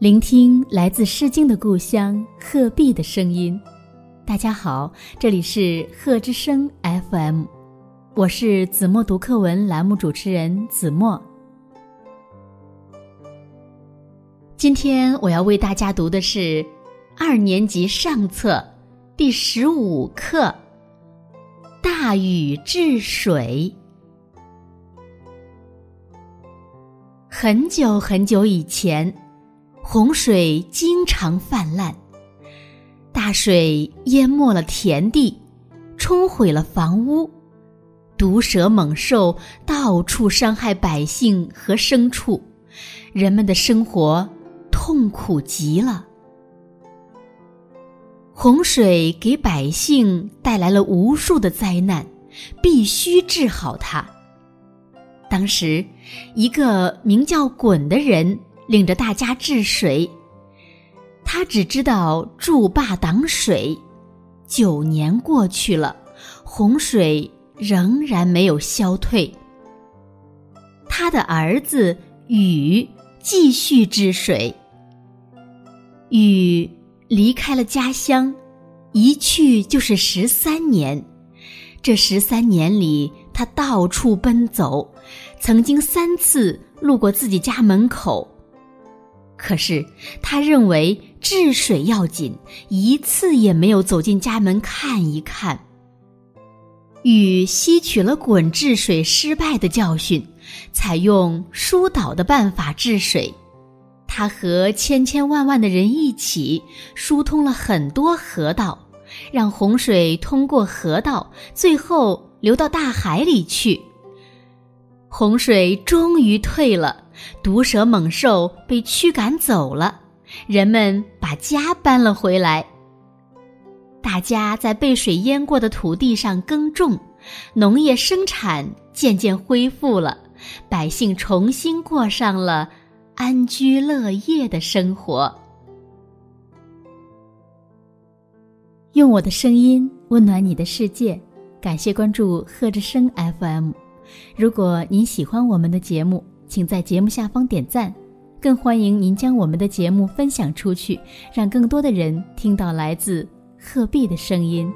聆听来自《诗经》的故乡鹤壁的声音。大家好，这里是鹤之声 FM，我是子墨读课文栏目主持人子墨。今天我要为大家读的是二年级上册第十五课《大禹治水》。很久很久以前。洪水经常泛滥，大水淹没了田地，冲毁了房屋，毒蛇猛兽到处伤害百姓和牲畜，人们的生活痛苦极了。洪水给百姓带来了无数的灾难，必须治好它。当时，一个名叫鲧的人。领着大家治水，他只知道筑坝挡水。九年过去了，洪水仍然没有消退。他的儿子禹继续治水。禹离开了家乡，一去就是十三年。这十三年里，他到处奔走，曾经三次路过自己家门口。可是，他认为治水要紧，一次也没有走进家门看一看。禹吸取了鲧治水失败的教训，采用疏导的办法治水。他和千千万万的人一起疏通了很多河道，让洪水通过河道，最后流到大海里去。洪水终于退了。毒蛇猛兽被驱赶走了，人们把家搬了回来。大家在被水淹过的土地上耕种，农业生产渐渐恢复了，百姓重新过上了安居乐业的生活。用我的声音温暖你的世界，感谢关注贺之声 FM。如果您喜欢我们的节目，请在节目下方点赞，更欢迎您将我们的节目分享出去，让更多的人听到来自鹤壁的声音。